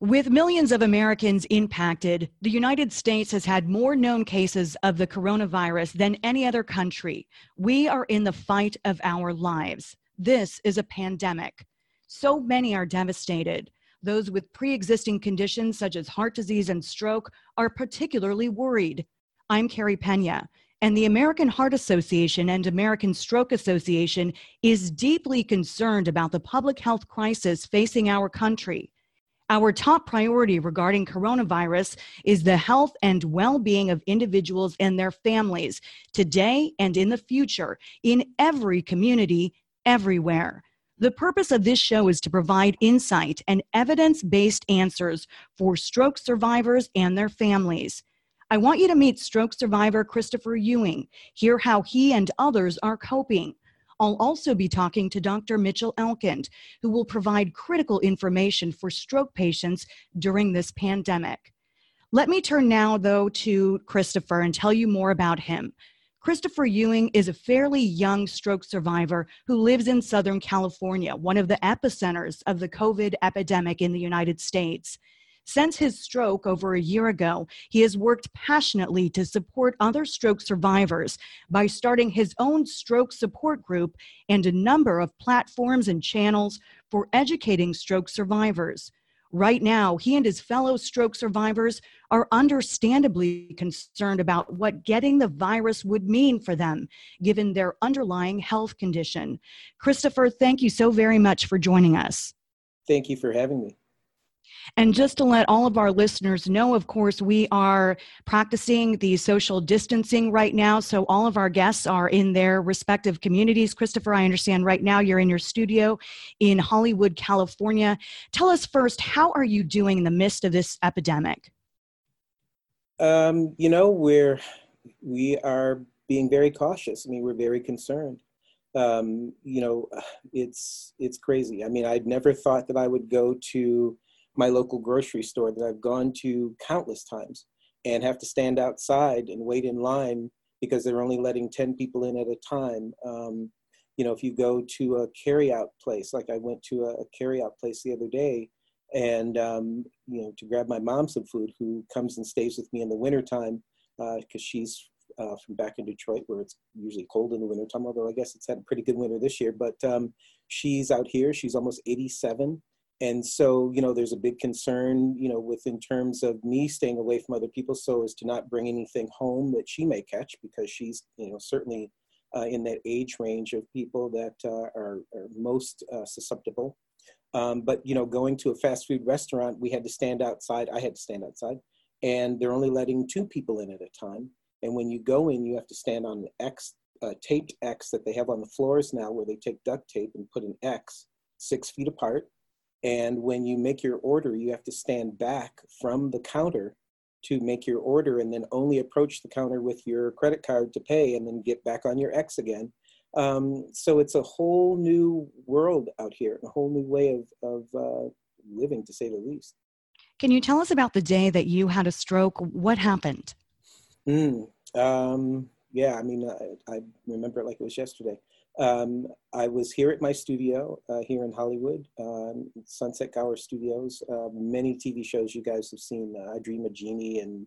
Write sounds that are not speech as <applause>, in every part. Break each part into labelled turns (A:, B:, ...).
A: With millions of Americans impacted, the United States has had more known cases of the coronavirus than any other country. We are in the fight of our lives. This is a pandemic. So many are devastated. Those with pre existing conditions such as heart disease and stroke are particularly worried. I'm Carrie Pena, and the American Heart Association and American Stroke Association is deeply concerned about the public health crisis facing our country. Our top priority regarding coronavirus is the health and well being of individuals and their families today and in the future in every community, everywhere. The purpose of this show is to provide insight and evidence based answers for stroke survivors and their families. I want you to meet stroke survivor Christopher Ewing, hear how he and others are coping. I'll also be talking to Dr. Mitchell Elkind, who will provide critical information for stroke patients during this pandemic. Let me turn now, though, to Christopher and tell you more about him. Christopher Ewing is a fairly young stroke survivor who lives in Southern California, one of the epicenters of the COVID epidemic in the United States. Since his stroke over a year ago, he has worked passionately to support other stroke survivors by starting his own stroke support group and a number of platforms and channels for educating stroke survivors. Right now, he and his fellow stroke survivors are understandably concerned about what getting the virus would mean for them, given their underlying health condition. Christopher, thank you so very much for joining us.
B: Thank you for having me.
A: And just to let all of our listeners know, of course, we are practicing the social distancing right now. So all of our guests are in their respective communities. Christopher, I understand right now you're in your studio in Hollywood, California. Tell us first, how are you doing in the midst of this epidemic?
B: Um, you know, we're we are being very cautious. I mean, we're very concerned. Um, you know, it's it's crazy. I mean, I'd never thought that I would go to my local grocery store that I've gone to countless times and have to stand outside and wait in line because they're only letting 10 people in at a time. Um, you know, if you go to a carryout place, like I went to a, a carryout place the other day, and um, you know, to grab my mom some food, who comes and stays with me in the wintertime because uh, she's uh, from back in Detroit, where it's usually cold in the wintertime. Although I guess it's had a pretty good winter this year, but um, she's out here. She's almost 87, and so you know there's a big concern you know with in terms of me staying away from other people so as to not bring anything home that she may catch because she's you know certainly uh, in that age range of people that uh, are, are, most uh, susceptible. Um, but you know going to a fast food restaurant we had to stand outside i had to stand outside and they're only letting two people in at a time. And when you go in you have to stand on an x uh, taped x that they have on the floors now where they take duct tape and put an x six feet apart and when you make your order, you have to stand back from the counter to make your order and then only approach the counter with your credit card to pay and then get back on your X again. Um, so it's a whole new world out here, a whole new way of, of uh, living, to say the least.
A: Can you tell us about the day that you had a stroke? What happened?
B: Mm, um, yeah, I mean, I, I remember it like it was yesterday. Um, I was here at my studio uh, here in Hollywood, um, Sunset Gower Studios. Uh, many TV shows you guys have seen. Uh, I Dream of Jeannie and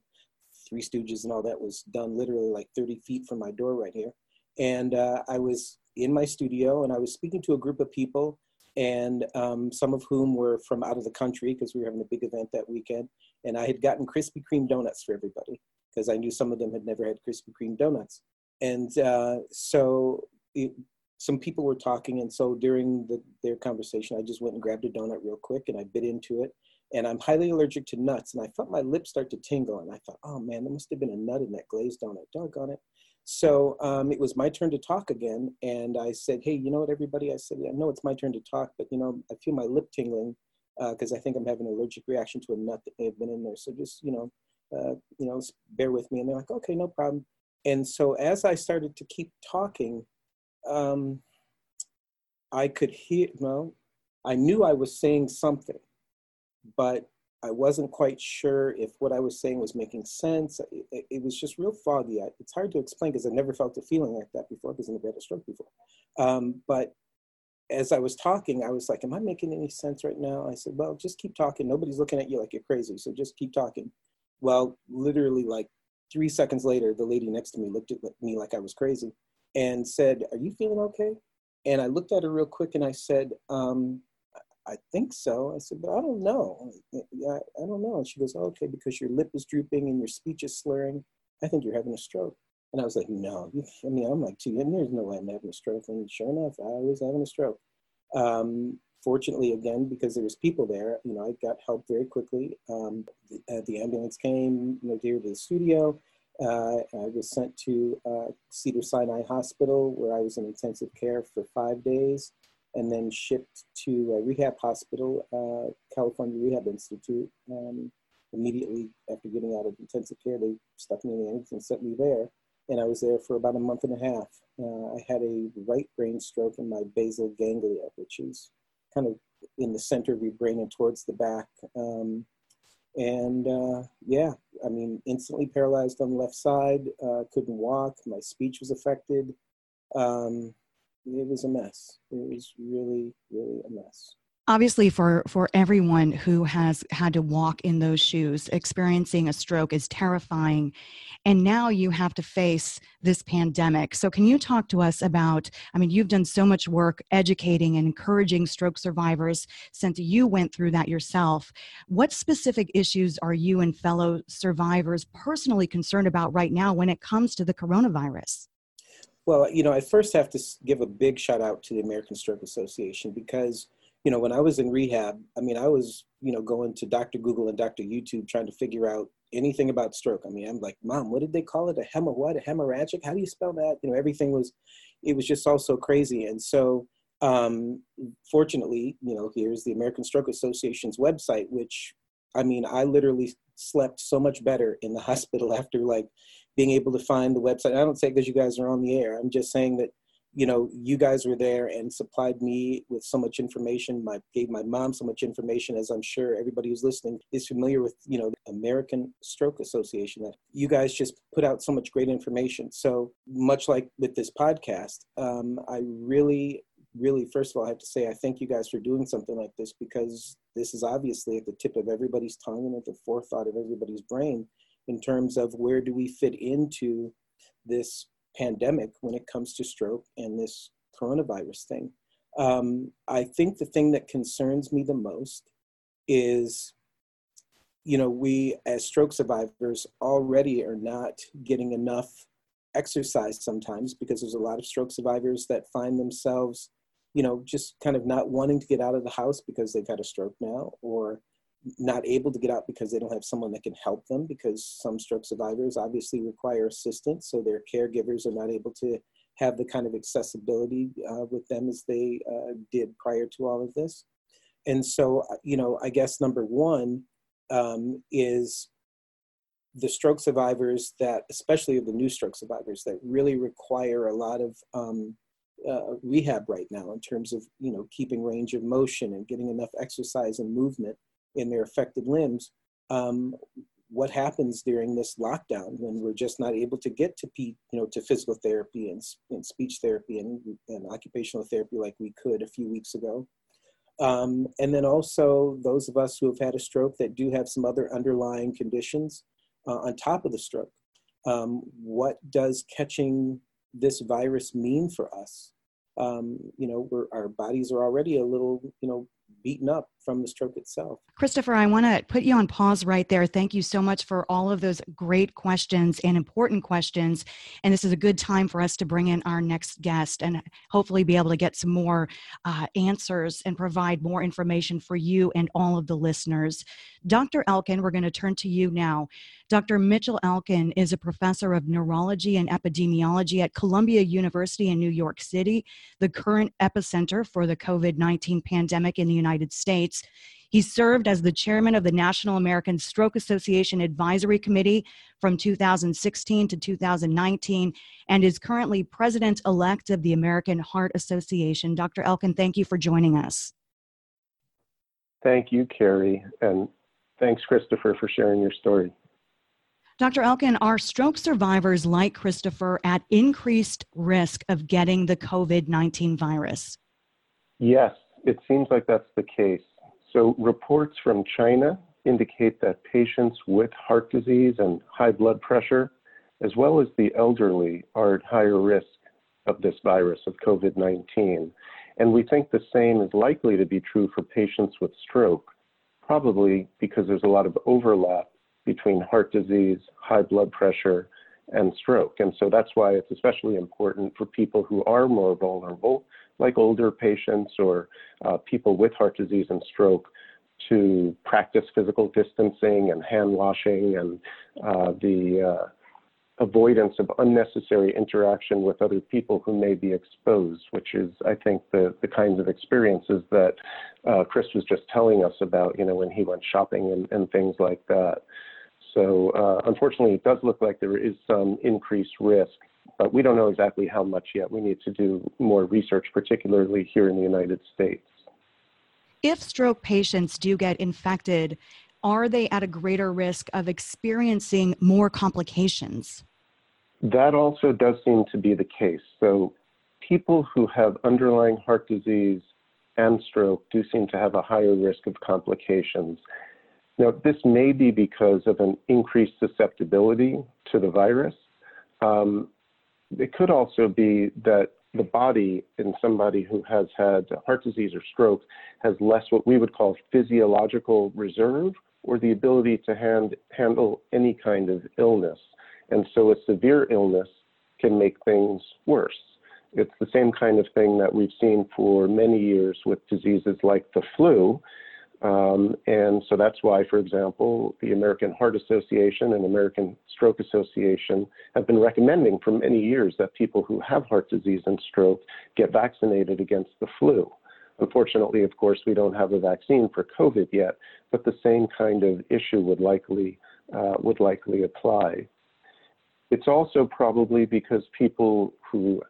B: Three Stooges and all that was done literally like 30 feet from my door right here. And uh, I was in my studio and I was speaking to a group of people and um, some of whom were from out of the country because we were having a big event that weekend. And I had gotten Krispy Kreme donuts for everybody because I knew some of them had never had Krispy Kreme donuts. And uh, so it, some people were talking, and so during the, their conversation, I just went and grabbed a donut real quick and I bit into it. And I'm highly allergic to nuts, and I felt my lips start to tingle, and I thought, oh man, there must have been a nut in that glazed donut. Doggone it. So um, it was my turn to talk again, and I said, hey, you know what, everybody? I said, I know it's my turn to talk, but you know, I feel my lip tingling because uh, I think I'm having an allergic reaction to a nut that may have been in there. So just, you know, uh, you know, bear with me. And they're like, okay, no problem. And so as I started to keep talking, um, I could hear, well, I knew I was saying something, but I wasn't quite sure if what I was saying was making sense. It, it was just real foggy. It's hard to explain because I never felt a feeling like that before because I never had a stroke before. Um, but as I was talking, I was like, Am I making any sense right now? I said, Well, just keep talking. Nobody's looking at you like you're crazy. So just keep talking. Well, literally, like three seconds later, the lady next to me looked at me like I was crazy and said, Are you feeling okay? And I looked at her real quick and I said, um, I think so. I said, But I don't know. I, I don't know. And she goes, oh, Okay, because your lip is drooping and your speech is slurring. I think you're having a stroke. And I was like, no, I mean, I'm like two, and there's no way I'm having a stroke. And sure enough, I was having a stroke. Um, fortunately, again, because there was people there, you know, I got help very quickly. Um, the, uh, the, ambulance came, you know, here to the studio. Uh, I was sent to uh, Cedar Sinai Hospital, where I was in intensive care for five days, and then shipped to a rehab hospital, uh, California Rehab Institute. Um, immediately after getting out of intensive care, they stuck me in the ambulance and sent me there and I was there for about a month and a half. Uh, I had a right brain stroke in my basal ganglia, which is kind of in the center of your brain and towards the back. Um, and uh, yeah, I mean, instantly paralyzed on the left side, uh, couldn't walk, my speech was affected. Um, it was a mess. It was really, really a mess
A: obviously for for everyone who has had to walk in those shoes experiencing a stroke is terrifying and now you have to face this pandemic. So can you talk to us about i mean you've done so much work educating and encouraging stroke survivors since you went through that yourself. What specific issues are you and fellow survivors personally concerned about right now when it comes to the coronavirus?
B: Well you know i first have to give a big shout out to the american stroke association because you know, when I was in rehab, I mean, I was, you know, going to Dr. Google and Dr. YouTube trying to figure out anything about stroke. I mean, I'm like, Mom, what did they call it? A hemo what? A hemorrhagic? How do you spell that? You know, everything was, it was just all so crazy. And so, um, fortunately, you know, here's the American Stroke Association's website, which, I mean, I literally slept so much better in the <laughs> hospital after like being able to find the website. I don't say because you guys are on the air. I'm just saying that you know, you guys were there and supplied me with so much information. My gave my mom so much information, as I'm sure everybody who's listening is familiar with. You know, the American Stroke Association. That you guys just put out so much great information. So much like with this podcast, um, I really, really, first of all, I have to say I thank you guys for doing something like this because this is obviously at the tip of everybody's tongue and at the forethought of everybody's brain in terms of where do we fit into this pandemic when it comes to stroke and this coronavirus thing. Um, I think the thing that concerns me the most is, you know, we as stroke survivors already are not getting enough exercise sometimes because there's a lot of stroke survivors that find themselves, you know, just kind of not wanting to get out of the house because they've had a stroke now or not able to get out because they don't have someone that can help them because some stroke survivors obviously require assistance so their caregivers are not able to have the kind of accessibility uh, with them as they uh, did prior to all of this. And so uh, you know i guess number one um, is the stroke survivors that especially the new stroke survivors that really require a lot of um, uh, rehab right now in terms of you know keeping range of motion and getting enough exercise and movement in their affected limbs, um, what happens during this lockdown when we're just not able to get to you know to physical therapy and, and speech therapy and, and, occupational therapy like we could a few weeks ago. Um, and then also those of us who have had a stroke that do have some other underlying conditions uh, on top of the stroke um, what does catching this virus mean for us? Um, you know our bodies are already a little you know beaten up from the stroke itself.
A: Christopher, I want to put you on pause right there. Thank you so much for all of those great questions and important questions. And this is a good time for us to bring in our next guest and hopefully be able to get some more uh, answers and provide more information for you and all of the listeners. Dr. Elkind, we're going to turn to you now. Dr. Mitchell Elkind is a professor of neurology and epidemiology at Columbia University in New York City, the current epicenter for the COVID 19 pandemic in the United States. He served as the chairman of the National American Stroke Association Advisory Committee from 2016 to 2019 and is currently president elect of the American Heart Association. Dr. Elkind, thank you for joining us.
C: Thank you, Carrie, and thanks, Christopher, for sharing your story.
A: Dr. Elkind, are stroke survivors like Christopher at increased risk of getting the COVID 19 virus?
C: Yes, it seems like that's the case. So, reports from China indicate that patients with heart disease and high blood pressure, as well as the elderly, are at higher risk of this virus, of COVID 19. And we think the same is likely to be true for patients with stroke, probably because there's a lot of overlap between heart disease, high blood pressure, and stroke. And so that's why it's especially important for people who are more vulnerable, like older patients or uh, people with heart disease and stroke, to practice physical distancing and hand washing and uh, the uh, avoidance of unnecessary interaction with other people who may be exposed, which is, I think, the, the kinds of experiences that uh, Chris was just telling us about, you know, when he went shopping and, and things like that. So uh, unfortunately, it does look like there is some increased risk, but we don't know exactly how much yet. We need to do more research, particularly here in the United States.
A: If stroke patients do get infected, are they at a greater risk of experiencing more complications?
C: That also does seem to be the case. So, people who have underlying heart disease and stroke do seem to have a higher risk of complications. Now, this may be because of an increased susceptibility to the virus. Um, it could also be that the body in somebody who has had heart disease or stroke has less what we would call physiological reserve or the ability to hand, handle any kind of illness. And so a severe illness can make things worse. It's the same kind of thing that we've seen for many years with diseases like the flu. Um, and so that's why, for example, the American Heart Association and American Stroke Association have been recommending for many years that people who have heart disease and stroke get vaccinated against the flu. Unfortunately, of course, we don't have a vaccine for COVID yet, but the same kind of issue would likely uh, would likely apply. It's also probably because people who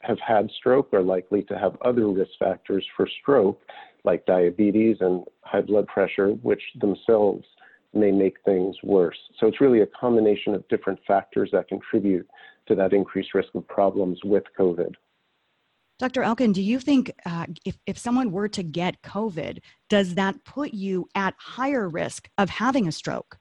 C: have had stroke are likely to have other risk factors for stroke, like diabetes and high blood pressure, which themselves may make things worse. So it's really a combination of different factors that contribute to that increased risk of problems with COVID.
A: Dr. Elkind, do you think uh, if, if someone were to get COVID, does that put you at higher risk of having a stroke?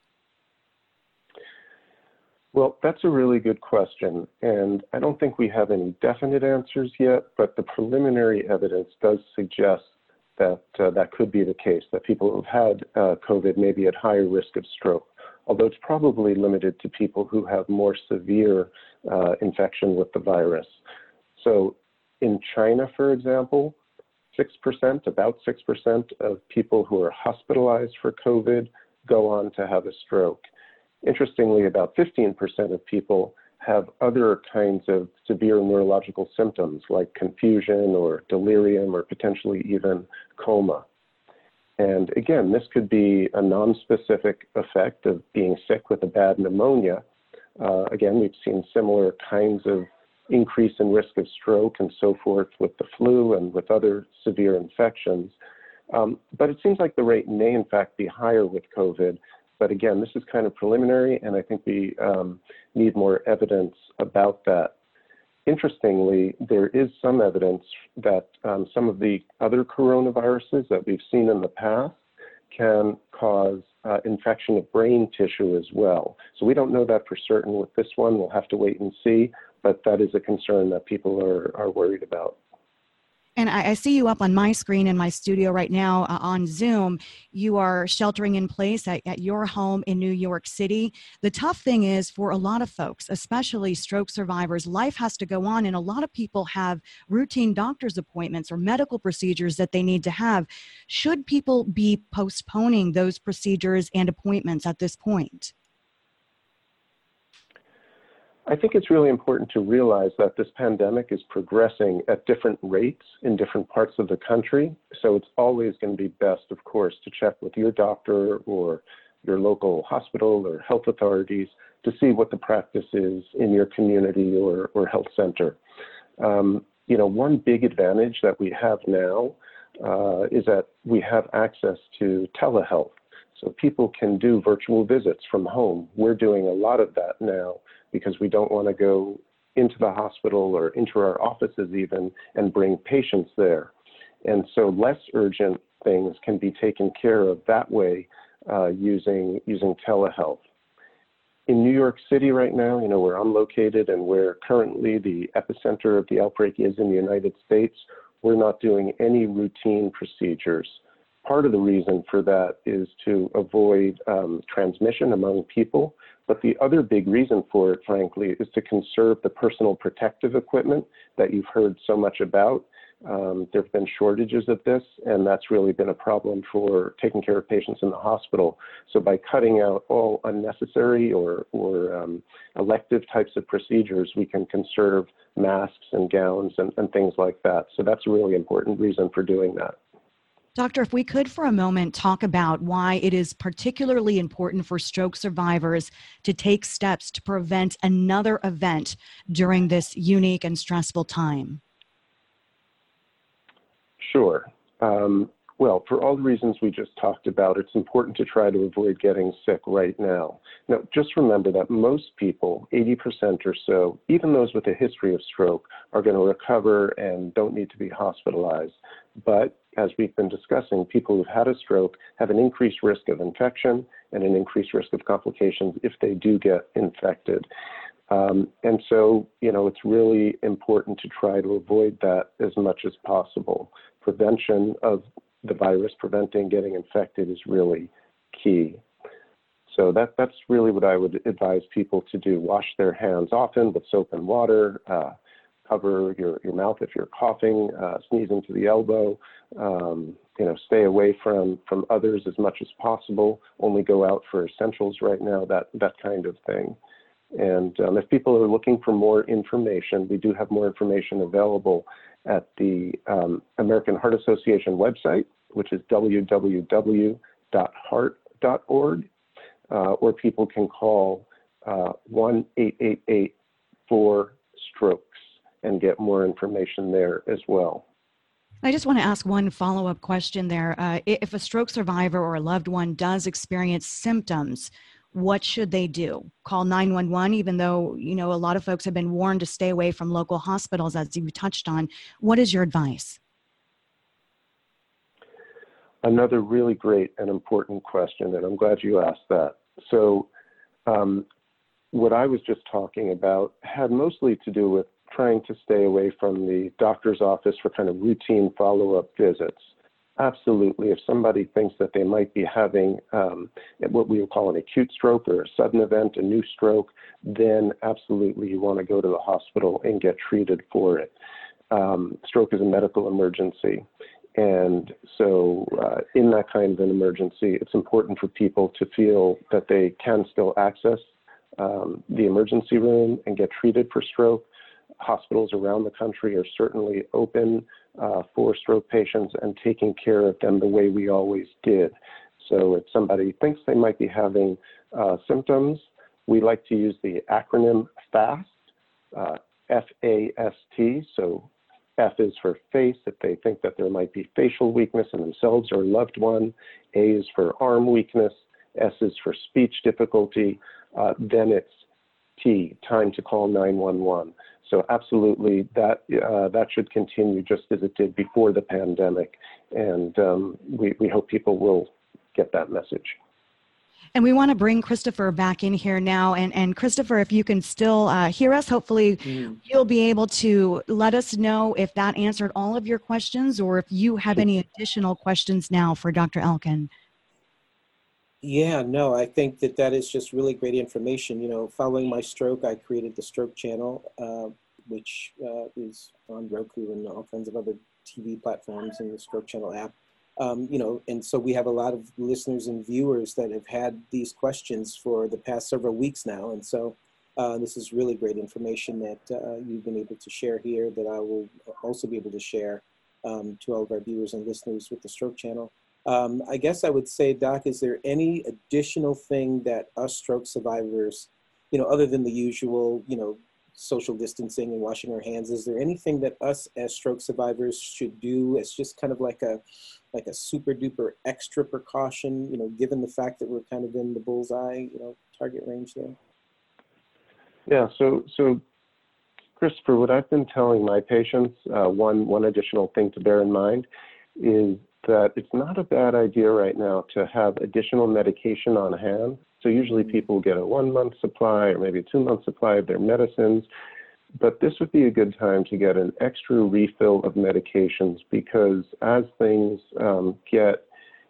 C: Well, that's a really good question. And I don't think we have any definite answers yet, but the preliminary evidence does suggest that uh, that could be the case, that people who've had uh, COVID may be at higher risk of stroke, although it's probably limited to people who have more severe uh, infection with the virus. So in China, for example, 6%, about 6% of people who are hospitalized for COVID go on to have a stroke. Interestingly, about 15% of people have other kinds of severe neurological symptoms like confusion or delirium or potentially even coma. And again, this could be a nonspecific effect of being sick with a bad pneumonia. Uh, again, we've seen similar kinds of increase in risk of stroke and so forth with the flu and with other severe infections. Um, but it seems like the rate may, in fact, be higher with COVID. But again, this is kind of preliminary, and I think we um, need more evidence about that. Interestingly, there is some evidence that um, some of the other coronaviruses that we've seen in the past can cause uh, infection of brain tissue as well. So we don't know that for certain with this one. We'll have to wait and see but that is a concern that people are, are worried about.
A: And I, I, see you up on my screen in my studio right now uh, on Zoom. You are sheltering in place at, at, your home in New York City. The tough thing is for a lot of folks, especially stroke survivors, life has to go on, and a lot of people have routine doctor's appointments or medical procedures that they need to have. Should people be postponing those procedures and appointments at this point?
C: I think it's really important to realize that this pandemic is progressing at different rates in different parts of the country. So it's always going to be best, of course, to check with your doctor or your local hospital or health authorities to see what the practice is in your community or, or health center. Um, you know, one big advantage that we have now uh, is that we have access to telehealth. So people can do virtual visits from home. We're doing a lot of that now because we don't want to go into the hospital or into our offices even and bring patients there. And so less urgent things can be taken care of that way uh, using, using telehealth. In New York City right now, you know, where I'm located and where currently the epicenter of the outbreak is in the United States, we're not doing any routine procedures. Part of the reason for that is to avoid um, transmission among people, but the other big reason for it, frankly, is to conserve the personal protective equipment that you've heard so much about um, there have been shortages of this, and that's really been a problem for taking care of patients in the hospital. So by cutting out all unnecessary or, or um, elective types of procedures, we can conserve masks and gowns and, and things like that. So that's a really important reason for doing that.
A: Doctor, if we could for a moment talk about why it is particularly important for stroke survivors to take steps to prevent another event during this unique and stressful time.
C: Sure. Um, well, for all the reasons we just talked about, it's important to try to avoid getting sick right now. Now, just remember that most people, 80% or so, even those with a history of stroke, are going to recover and don't need to be hospitalized. But as we've been discussing, people who've had a stroke have an increased risk of infection and an increased risk of complications if they do get infected. Um, and so, you know, it's really important to try to avoid that as much as possible. Prevention of the virus, preventing getting infected is really key. So that, that's really what I would advise people to do. Wash their hands often with soap and water. Uh, cover your, your mouth if you're coughing, uh, sneezing to the elbow. Um, you know, stay away from, from others as much as possible. Only go out for essentials right now, that, that kind of thing. And um, if people are looking for more information, we do have more information available at the um, American Heart Association website, which is www.heart.org, uh, or people can call uh, 1 888 4 strokes and get more information there as well.
A: I just want to ask one follow up question there. Uh, if a stroke survivor or a loved one does experience symptoms, what should they do? Call 911 even though you know a lot of folks have been warned to stay away from local hospitals as you touched on. What is your advice?
C: Another really great and important question and i'm glad you asked that. So um, what i was just talking about had mostly to do with trying to stay away from the doctor's office for kind of routine follow-up visits Absolutely. If somebody thinks that they might be having um, what we would call an acute stroke or a sudden event, a new stroke, then absolutely you want to go to the hospital and get treated for it. Um, stroke is a medical emergency. And so, uh, in that kind of an emergency, it's important for people to feel that they can still access um, the emergency room and get treated for stroke. Hospitals around the country are certainly open uh, for stroke patients and taking care of them the way we always did. So if somebody thinks they might be having uh, symptoms, we like to use the acronym FAST, uh, F-A-S-T. So F is for face, if they think that there might be facial weakness in themselves or a loved one. A is for arm weakness. S is for speech difficulty. Uh, then it's T, time to call 911. So absolutely, that uh, that should continue just as it did before the pandemic, and um, we we hope people will get that message.
A: And we want to bring Christopher back in here now. And, and Christopher, if you can still uh, hear us, hopefully mm. you'll be able to let us know if that answered all of your questions or if you have any additional questions now for Dr. Elkind.
B: Yeah, no, I think that that is just really great information. You know, following my stroke, I created the Stroke Channel, uh, which uh, is on Roku and all kinds of other TV platforms and the Stroke Channel app. Um, you know, and so we have a lot of listeners and viewers that have had these questions for the past several weeks now. And so uh, this is really great information that uh, you've been able to share here that I will also be able to share um, to all of our viewers and listeners with the Stroke Channel. Um, I guess I would say, Doc, is there any additional thing that us stroke survivors, you know, other than the usual, you know, social distancing and washing our hands, is there anything that us as stroke survivors should do as just kind of like a, like a super duper extra precaution, you know, given the fact that we're kind of in the bullseye, you know, target range there?
C: Yeah, so so Christopher, what I've been telling my patients, uh, one, one additional thing to bear in mind is that it's not a bad idea right now to have additional medication on hand. So usually mm-hmm. people get a one month supply or maybe a two month supply of their medicines. But this would be a good time to get an extra refill of medications because as things um, get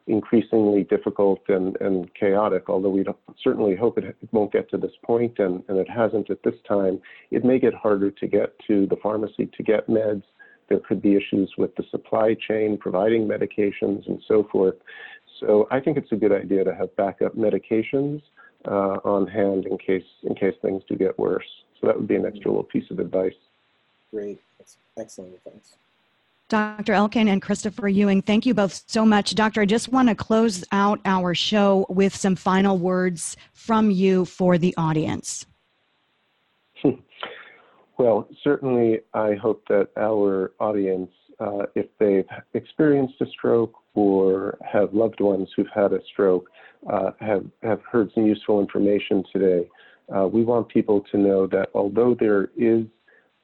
C: increasingly difficult and, and chaotic, although we certainly hope it, it, won't get to this point, and, and it hasn't at this time, it may get harder to get to the pharmacy to get meds. There could be issues with the supply chain, providing medications, and so forth. So I think it's a good idea to have backup medications uh, on hand in case in case things do get worse. So that would be an extra little piece of advice.
B: Great, That's excellent advice.
A: Dr. Elkind and Christopher Ewing, thank you both so much. Doctor, I just want to close out our show with some final words from you for the audience. <laughs>
C: Well, certainly, I hope that our audience, uh, if they've experienced a stroke or have loved ones who've had a stroke, uh, have, have heard some useful information today. Uh, we want people to know that although there is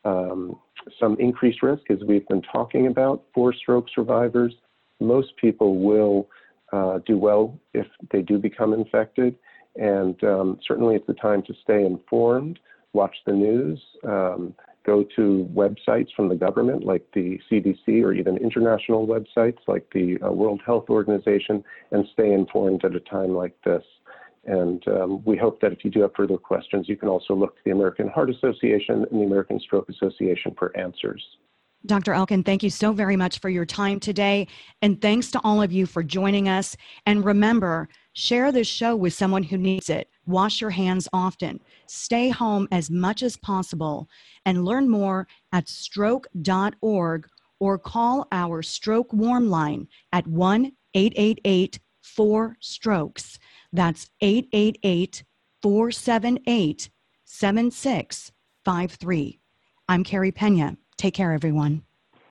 C: um, some increased risk, as we've been talking about, for stroke survivors. Most people will uh, do well if they do become infected. And um, certainly it's a time to stay informed, watch the news, um, go to websites from the government like the CDC or even international websites like the uh, World Health Organization and stay informed at a time like this. And um, we hope that if you do have further questions, you can also look to the American Heart Association and the American Stroke Association for answers.
A: Dr. Elkind, thank you so very much for your time today. And thanks to all of you for joining us. And remember, share this show with someone who needs it. Wash your hands often. Stay home as much as possible. And learn more at stroke.org or call our stroke warm line at 1 888 4 strokes. That's 888 478 7653. I'm Carrie Pena. Take care, everyone.